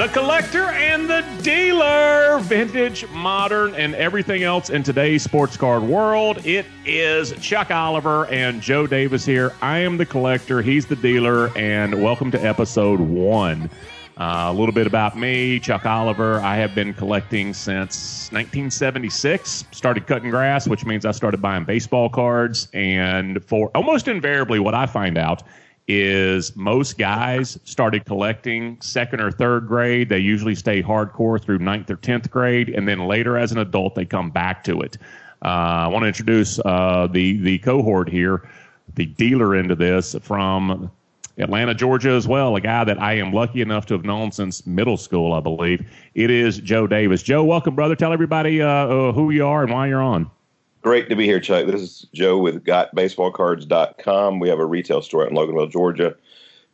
The collector and the dealer, vintage, modern, and everything else in today's sports card world. It is Chuck Oliver and Joe Davis here. I am the collector, he's the dealer, and welcome to episode one. Uh, a little bit about me, Chuck Oliver. I have been collecting since 1976. Started cutting grass, which means I started buying baseball cards. And for almost invariably, what I find out is most guys started collecting second or third grade. They usually stay hardcore through ninth or 10th grade, and then later as an adult, they come back to it. Uh, I want to introduce uh, the, the cohort here, the dealer into this from Atlanta, Georgia, as well, a guy that I am lucky enough to have known since middle school, I believe. It is Joe Davis. Joe, welcome, brother. Tell everybody uh, uh who you are and why you're on. Great to be here, Chuck. This is Joe with GotBaseballCards.com. We have a retail store in Loganville, Georgia.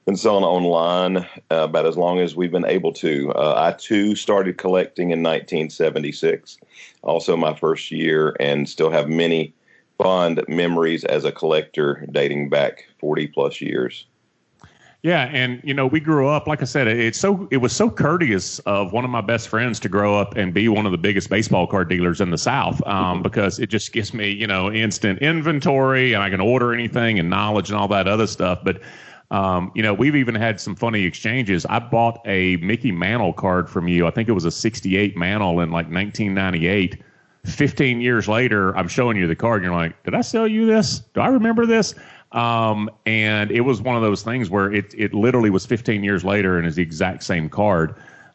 Been selling online uh, about as long as we've been able to. Uh, I too started collecting in 1976, also my first year, and still have many fond memories as a collector dating back 40 plus years. Yeah, and you know, we grew up. Like I said, it's so it was so courteous of one of my best friends to grow up and be one of the biggest baseball card dealers in the South, um, mm-hmm. because it just gives me you know instant inventory and I can order anything and knowledge and all that other stuff. But um, you know, we've even had some funny exchanges. I bought a Mickey Mantle card from you. I think it was a '68 Mantle in like 1998. 15 years later, I'm showing you the card. And you're like, did I sell you this? Do I remember this? Um, and it was one of those things where it, it literally was 15 years later and is the exact same card.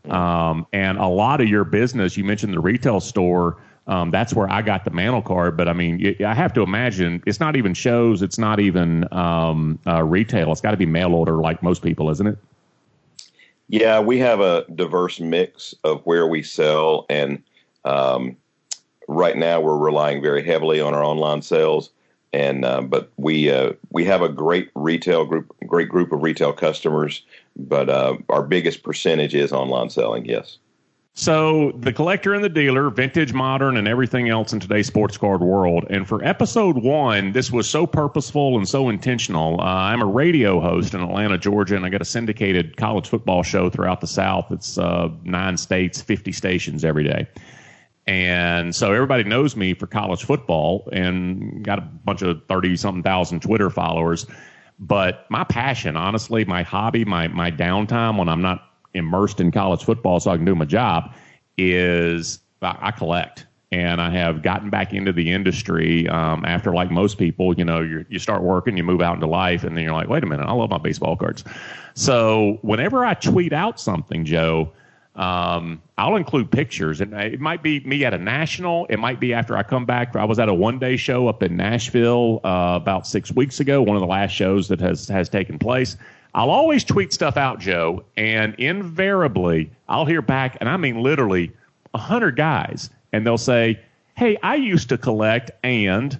Um, and a lot of your business, you mentioned the retail store. Um, that's where I got the mantle card. But I mean, I have to imagine it's not even shows. It's not even um, uh, retail. It's got to be mail order like most people, isn't it? Yeah, we have a diverse mix of where we sell. And um, right now we're relying very heavily on our online sales and uh, but we uh, we have a great retail group, great group of retail customers. But uh, our biggest percentage is online selling. Yes. So the collector and the dealer, vintage, modern, and everything else in today's sports card world. And for episode one, this was so purposeful and so intentional. Uh, I'm a radio host in Atlanta, Georgia, and I got a syndicated college football show throughout the South. It's uh, nine states, 50 stations every day. And so everybody knows me for college football and got a bunch of 30 something thousand Twitter followers. But my passion, honestly, my hobby, my, my downtime when I'm not immersed in college football so I can do my job is I, I collect. And I have gotten back into the industry um, after, like most people, you know, you you start working, you move out into life, and then you're like, wait a minute, I love my baseball cards. So whenever I tweet out something, Joe, um, I'll include pictures, and it might be me at a national. It might be after I come back. I was at a one day show up in Nashville uh, about six weeks ago, one of the last shows that has has taken place. I'll always tweet stuff out, Joe, and invariably I'll hear back, and I mean literally a hundred guys, and they'll say, "Hey, I used to collect," and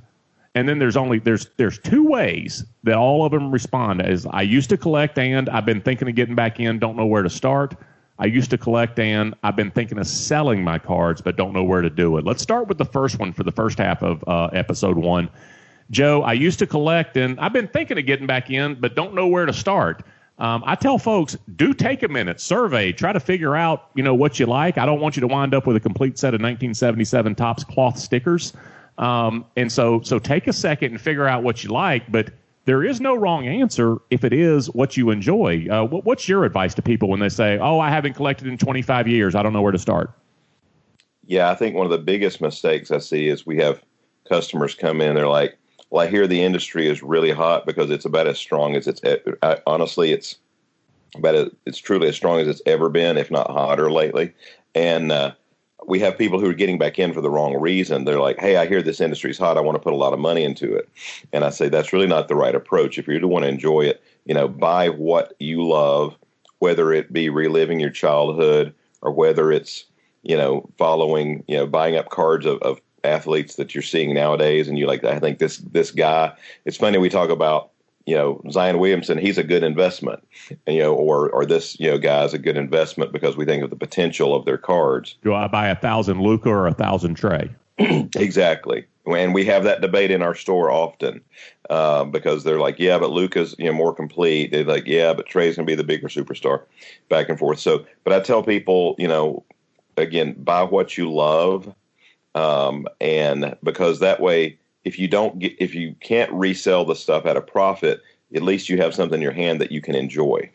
and then there's only there's there's two ways that all of them respond as I used to collect, and I've been thinking of getting back in, don't know where to start I used to collect, and I've been thinking of selling my cards, but don't know where to do it. Let's start with the first one for the first half of uh, episode one. Joe, I used to collect, and I've been thinking of getting back in, but don't know where to start. Um, I tell folks, do take a minute, survey, try to figure out, you know, what you like. I don't want you to wind up with a complete set of 1977 Topps cloth stickers. Um, and so, so take a second and figure out what you like, but there is no wrong answer if it is what you enjoy. Uh, what, what's your advice to people when they say, "Oh, I haven't collected in 25 years. I don't know where to start"? Yeah, I think one of the biggest mistakes I see is we have customers come in. They're like, "Well, I hear the industry is really hot because it's about as strong as it's honestly it's about it's truly as strong as it's ever been, if not hotter lately." And uh, we have people who are getting back in for the wrong reason. They're like, "Hey, I hear this industry's hot. I want to put a lot of money into it," and I say that's really not the right approach. If you want to enjoy it, you know, buy what you love, whether it be reliving your childhood or whether it's you know following, you know, buying up cards of, of athletes that you're seeing nowadays, and you like, I think this this guy. It's funny we talk about you know Zion Williamson, he's a good investment, and, you know, or or this you know guy is a good investment because we think of the potential of their cards. Do I buy a thousand Luka or a thousand Trae? exactly, and we have that debate in our store often uh, because they're like, yeah, but Luka's you know more complete. They're like, yeah, but Trae's gonna be the bigger superstar, back and forth. So, but I tell people, you know, again, buy what you love, um, and because that way if you don't get if you can't resell the stuff at a profit, at least you have something in your hand that you can enjoy.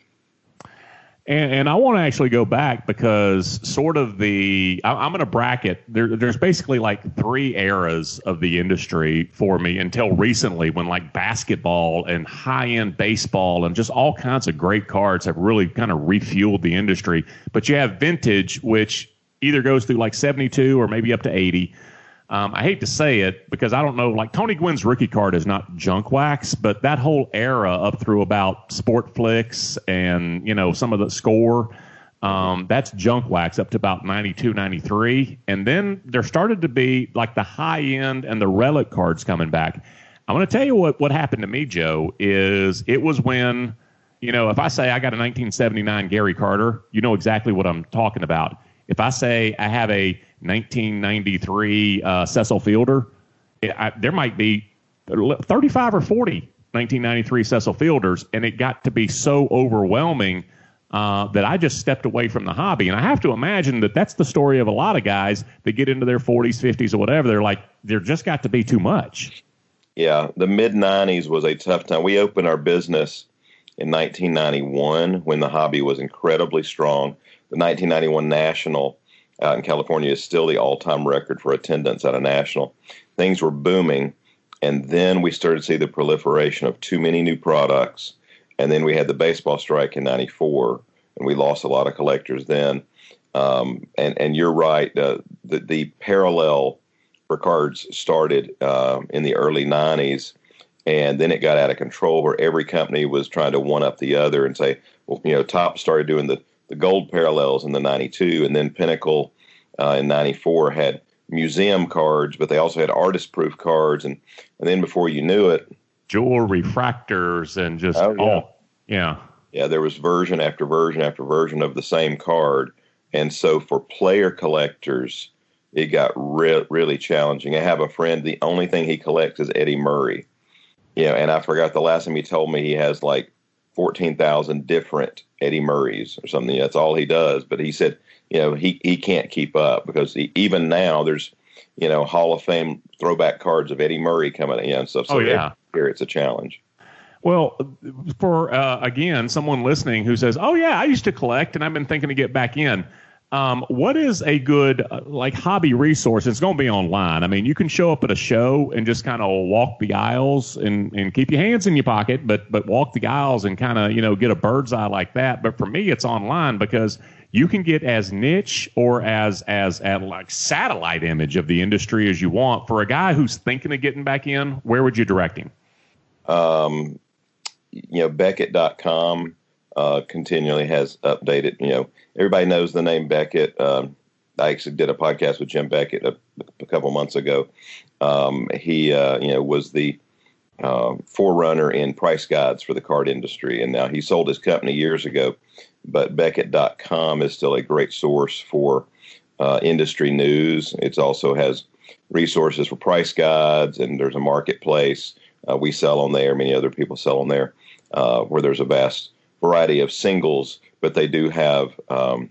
And, and I want to actually go back because sort of the I, am going to bracket there. There's basically like three eras of the industry for me until recently, when like basketball and high end baseball and just all kinds of great cards have really kind of refueled the industry. But you have vintage, which either goes through like 72 or maybe up to 80 um, I hate to say it because I don't know. Like Tony Gwynn's rookie card is not junk wax, but that whole era up through about Sportflics and you know some of the score, um, that's junk wax up to about 92, 93. and then there started to be like the high end and the relic cards coming back. I'm going to tell you what what happened to me, Joe. Is it was when you know if I say I got a 1979 Gary Carter, you know exactly what I'm talking about. If I say I have a 1993 uh, Cecil Fielder, I, there might be 35 or 40 1993 Cecil Fielders, and it got to be so overwhelming uh, that I just stepped away from the hobby. And I have to imagine that that's the story of a lot of guys that get into their 40s, 50s, or whatever. They're like, there just got to be too much. Yeah, the mid 90s was a tough time. We opened our business in 1991 when the hobby was incredibly strong. The 1991 National out in California is still the all time record for attendance at a national. Things were booming. And then we started to see the proliferation of too many new products. And then we had the baseball strike in 94, and we lost a lot of collectors then. Um, and, and you're right, uh, the, the parallel for cards started uh, in the early 90s. And then it got out of control where every company was trying to one up the other and say, well, you know, Topps started doing the the gold parallels in the 92 and then pinnacle uh, in 94 had museum cards but they also had artist proof cards and and then before you knew it jewel refractors and just oh, yeah. all yeah. Yeah there was version after version after version of the same card and so for player collectors it got re- really challenging. I have a friend the only thing he collects is eddie murray. You know and i forgot the last time he told me he has like 14,000 different Eddie Murrays or something. That's all he does. But he said, you know, he, he can't keep up because he, even now there's, you know, Hall of Fame throwback cards of Eddie Murray coming in and stuff. So oh, yeah. here it's a challenge. Well, for uh, again, someone listening who says, "Oh yeah, I used to collect and I've been thinking to get back in." Um, what is a good uh, like hobby resource? It's going to be online. I mean, you can show up at a show and just kind of walk the aisles and, and keep your hands in your pocket, but but walk the aisles and kind of you know get a bird's eye like that. But for me, it's online because you can get as niche or as as as like satellite image of the industry as you want. For a guy who's thinking of getting back in, where would you direct him? Um, you know, Beckett.com uh, continually has updated. You know, everybody knows the name Beckett. Um, I actually did a podcast with Jim Beckett a, a couple months ago. Um, he, uh, you know, was the uh, forerunner in price guides for the card industry, and now he sold his company years ago. But Beckett.com is still a great source for uh, industry news. It also has resources for price guides, and there's a marketplace. Uh, we sell on there. Many other people sell on there, uh, where there's a vast variety of singles, but they do have um,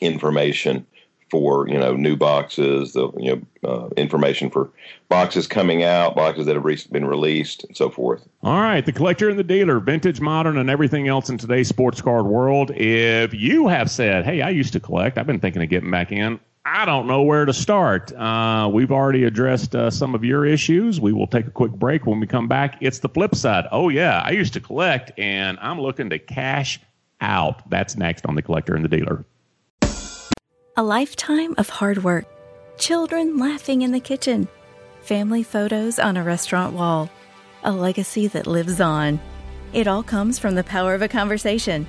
information for you know new boxes, the you know uh, information for boxes coming out, boxes that have been released, and so forth. All right, the collector and the dealer, vintage, modern, and everything else in today's sports card world. If you have said, "Hey, I used to collect. I've been thinking of getting back in," I don't know where to start. Uh, we've already addressed uh, some of your issues. We will take a quick break. When we come back, it's the flip side. Oh, yeah, I used to collect, and I'm looking to cash out. That's next on The Collector and the Dealer. A lifetime of hard work, children laughing in the kitchen, family photos on a restaurant wall, a legacy that lives on. It all comes from the power of a conversation,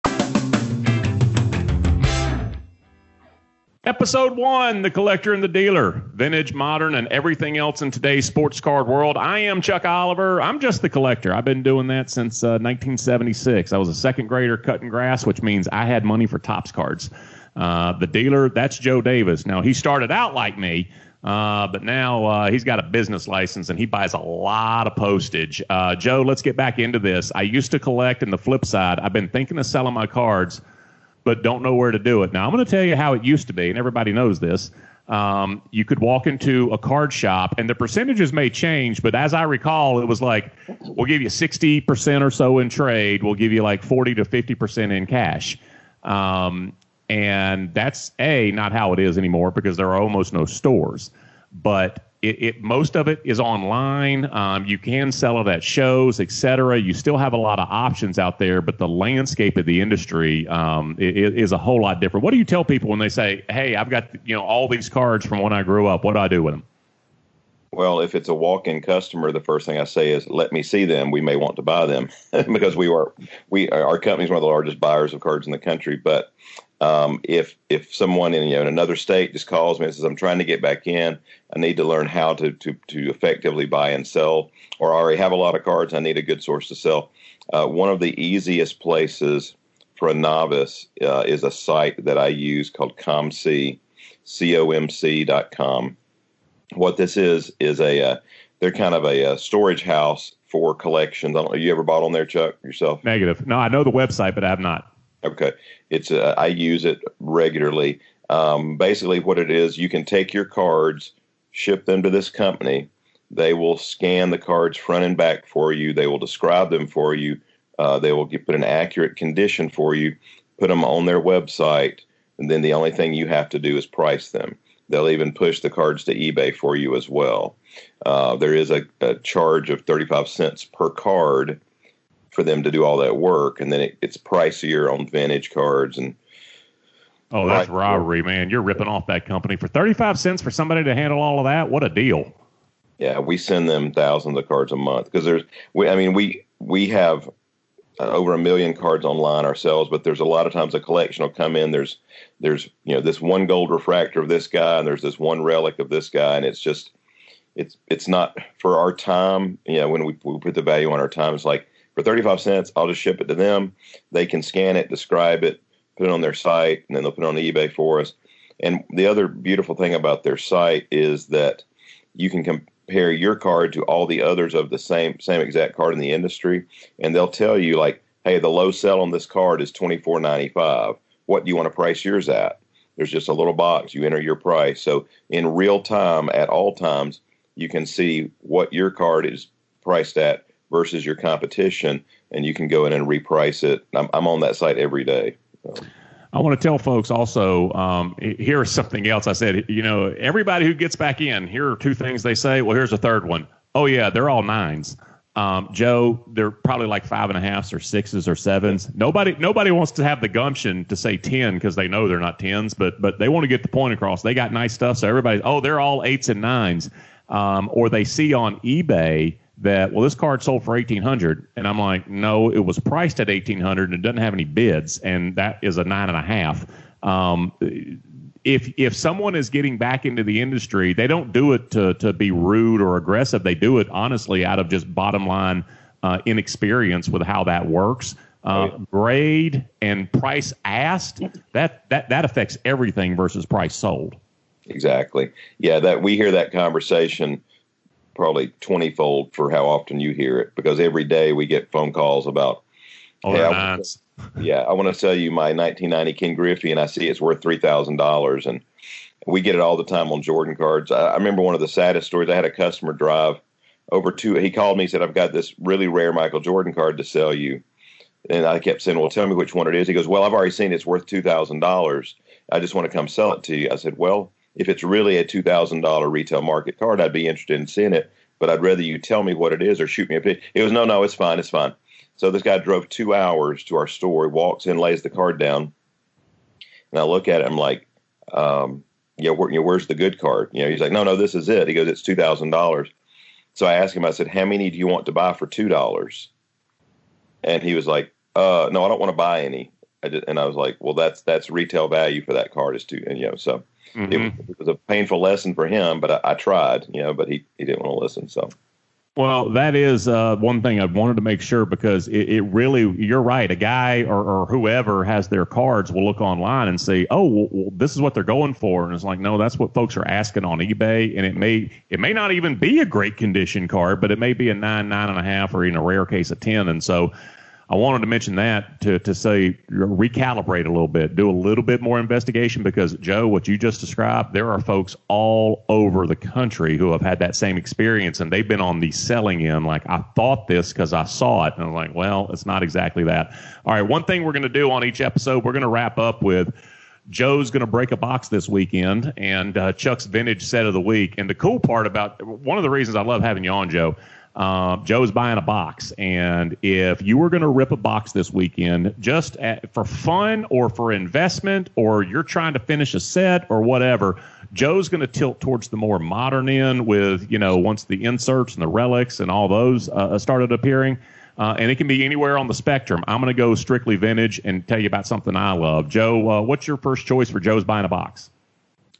Episode one The Collector and the Dealer, vintage, modern, and everything else in today's sports card world. I am Chuck Oliver. I'm just the collector. I've been doing that since uh, 1976. I was a second grader cutting grass, which means I had money for Topps cards. Uh, the dealer, that's Joe Davis. Now, he started out like me. Uh, but now uh, he's got a business license and he buys a lot of postage. Uh, Joe, let's get back into this. I used to collect, and the flip side, I've been thinking of selling my cards but don't know where to do it. Now, I'm going to tell you how it used to be, and everybody knows this. Um, you could walk into a card shop, and the percentages may change, but as I recall, it was like we'll give you 60% or so in trade, we'll give you like 40 to 50% in cash. Um, and that's A, not how it is anymore because there are almost no stores. But it, it, most of it is online. Um, you can sell it at shows, etc. You still have a lot of options out there, but the landscape of the industry um, is, is, a whole lot different. What do you tell people when they say, "Hey, I've got you know all these cards from when I grew up. What do I do with them?" Well, if it's a walk-in customer, the first thing I say is, "Let me see them. We may want to buy them because we are we our company is one of the largest buyers of cards in the country." But um, if if someone in you know in another state just calls me and says I'm trying to get back in, I need to learn how to to to effectively buy and sell, or I already have a lot of cards, I need a good source to sell. Uh, one of the easiest places for a novice uh, is a site that I use called COMC, C-O-M-C dot com. What this is is a uh, they're kind of a, a, storage house for collections. I don't know. You ever bought on there, Chuck, yourself? Negative. No, I know the website, but I have not. Okay, it's uh, I use it regularly. Um, basically, what it is, you can take your cards, ship them to this company. They will scan the cards front and back for you. They will describe them for you. Uh, they will get, put an accurate condition for you, put them on their website, and then the only thing you have to do is price them. They'll even push the cards to eBay for you as well. Uh, there is a, a charge of 35 cents per card for them to do all that work, and then it, it's pricier on vintage cards and. Oh, that's right. robbery, man! You're ripping off that company for thirty-five cents for somebody to handle all of that. What a deal! Yeah, we send them thousands of cards a month because there's, we, I mean, we we have uh, over a million cards online ourselves, but there's a lot of times a collection will come in. There's there's you know this one gold refractor of this guy, and there's this one relic of this guy, and it's just it's it's not for our time. You know, when we, we put the value on our time, it's like for 35 cents, I'll just ship it to them. They can scan it, describe it, put it on their site, and then they'll put it on eBay for us. And the other beautiful thing about their site is that you can compare your card to all the others of the same same exact card in the industry, and they'll tell you like, hey, the low sell on this card is twenty four ninety five. What do you want to price yours at? There's just a little box. You enter your price. So in real time, at all times, you can see what your card is priced at versus your competition, and you can go in and reprice it. I'm, I'm on that site every day. I want to tell folks also um, here's something else. I said, you know, everybody who gets back in, here are two things they say. Well, here's a third one. Oh, yeah, they're all nines. Um, Joe, they're probably like five and a halfs or sixes or sevens. Nobody, nobody wants to have the gumption to say ten because they know they're not tens, but but they want to get the point across. They got nice stuff, so everybody, oh, they're all eights and nines. Um, or they see on eBay that well this card sold for 1800 and i'm like no it was priced at 1800 and it doesn't have any bids and that is a nine and a half. Um, if if someone is getting back into the industry they don't do it to to be rude or aggressive. They do it honestly out of just bottom line uh, inexperience with how that works. Uh, grade and price asked that that that affects everything versus price sold. Exactly. Yeah that we hear that conversation probably 20 fold for how often you hear it because every day we get phone calls about Oh, hey, nice. yeah, I want to sell you my 1990 Ken Griffey, and I see it's worth three thousand dollars, and we get it all the time on Jordan cards. I, I remember one of the saddest stories. I had a customer drive over to. He called me, said, "I've got this really rare Michael Jordan card to sell you." And I kept saying, "Well, tell me which one it is." He goes, "Well, I've already seen it. it's worth two thousand dollars. I just want to come sell it to you." I said, "Well, if it's really a two thousand dollar retail market card, I'd be interested in seeing it, but I'd rather you tell me what it is or shoot me a picture." It was "No, no, it's fine, it's fine." So this guy drove two hours to our store. He walks in, lays the card down, and I look at it. I'm like, um, know, where, you know, where's the good card? You know, he's like, no, no, this is it. He goes, it's two thousand dollars. So I asked him, I said, how many do you want to buy for two dollars? And he was like, uh, no, I don't want to buy any. I just, and I was like, well, that's that's retail value for that card is two, and you know, so mm-hmm. it, it, was a painful lesson for him, but I, I tried, you know, but he he didn't want to listen, so. Well, that is uh, one thing I wanted to make sure because it, it really, you're right. A guy or, or, whoever has their cards will look online and say, "Oh, well, well, this is what they're going for," and it's like, no, that's what folks are asking on eBay, and it may it may not even be a great condition card, but it may be a nine, nine and a half, or in a rare case a ten, and so I wanted to mention that to, to say recalibrate a little bit, do a little bit more investigation because, Joe, what you just described, there are folks all over the country who have had that same experience and they've been on the selling end. Like, I thought this because I saw it. And I'm like, well, it's not exactly that. All right, one thing we're going to do on each episode, we're going to wrap up with. Joe's going to break a box this weekend and uh, Chuck's vintage set of the week. And the cool part about one of the reasons I love having you on, Joe, uh, Joe's buying a box, and if you were going to rip a box this weekend, just at, for fun or for investment, or you're trying to finish a set or whatever, Joe's going to tilt towards the more modern end. With you know, once the inserts and the relics and all those uh, started appearing. Uh, and it can be anywhere on the spectrum. I'm going to go strictly vintage and tell you about something I love. Joe, uh, what's your first choice for Joe's buying a box?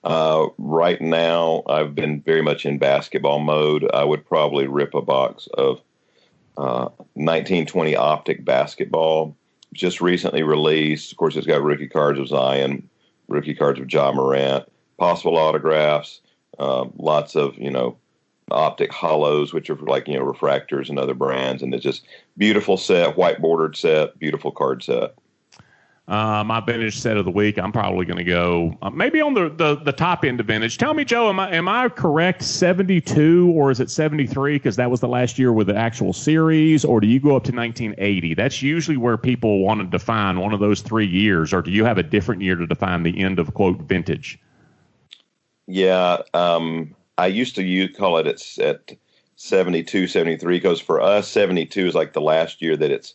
Uh, right now, I've been very much in basketball mode. I would probably rip a box of uh, 1920 Optic basketball, just recently released. Of course, it's got rookie cards of Zion, rookie cards of Ja Morant, possible autographs, uh, lots of you know optic holos, which are like you know refractors and other brands, and it's just beautiful set, white bordered set, beautiful card set. Uh, my vintage set of the week, I'm probably going to go uh, maybe on the, the, the top end of vintage. Tell me, Joe, am I am I correct? 72 or is it 73? Because that was the last year with the actual series, or do you go up to 1980? That's usually where people want to define one of those three years, or do you have a different year to define the end of quote vintage? Yeah, um, I used to call it at 72, 73 because for us, 72 is like the last year that it's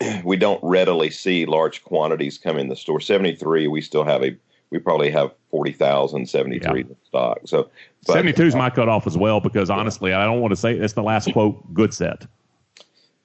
we don't readily see large quantities come in the store. 73, we still have a, we probably have 40,000, 73 yeah. in stock. So 72 is my cutoff as well because honestly, I don't want to say it's the last quote good set.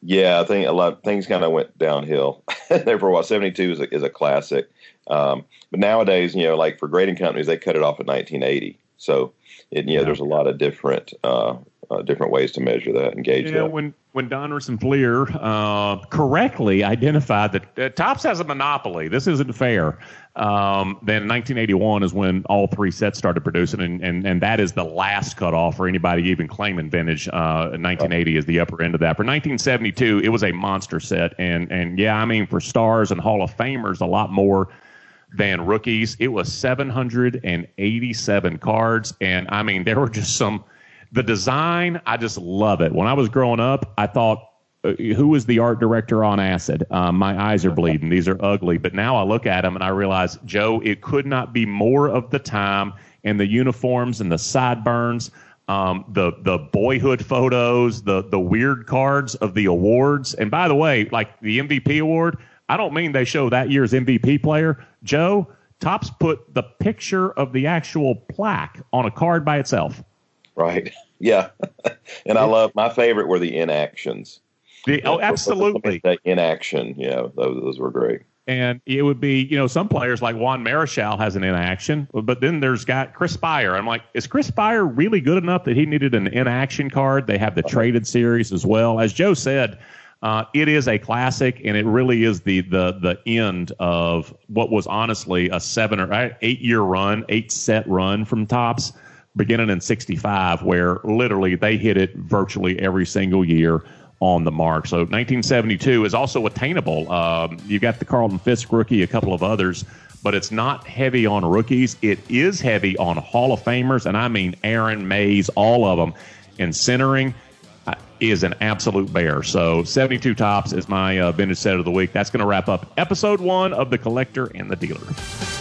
Yeah, I think a lot of things kind of went downhill there for a while. 72 is a, is a classic. Um, but nowadays, you know, like for grading companies, they cut it off at 1980. So, it, you know, yeah. there's a lot of different uh, uh, different ways to measure that and gauge that. When when Donruss Fleer uh, correctly identified that uh, Topps has a monopoly, this isn't fair. Um, then 1981 is when all three sets started producing, and, and, and that is the last cutoff for anybody even claiming vintage. Uh, 1980 is the upper end of that. For 1972, it was a monster set, and and yeah, I mean for stars and Hall of Famers, a lot more than rookies. It was 787 cards, and I mean there were just some the design, I just love it. When I was growing up, I thought, uh, who was the art director on acid? Um, my eyes are bleeding. These are ugly. But now I look at them and I realize, Joe, it could not be more of the time. And the uniforms and the sideburns, um, the the boyhood photos, the the weird cards of the awards. And by the way, like the MVP award, I don't mean they show that year's MVP player. Joe, Topps put the picture of the actual plaque on a card by itself. Right. Yeah. and I love my favorite were the inactions. The, oh, absolutely. The inaction. Yeah, those, those were great. And it would be, you know, some players like Juan Marichal has an inaction, but then there's got Chris Speier. I'm like, is Chris Speier really good enough that he needed an inaction card? They have the traded series as well. As Joe said, uh, it is a classic, and it really is the the the end of what was honestly a seven or eight year run, eight set run from Topps beginning in 65 where literally they hit it virtually every single year on the mark. So 1972 is also attainable. Um, you got the Carlton Fisk rookie, a couple of others, but it's not heavy on rookies. It is heavy on Hall of Famers, and I mean Aaron Mays, all of them. And centering uh, is an absolute bear. So 72 Topps is my uh, vintage set of the week. That's going to wrap up episode one of The Collector and the Dealer.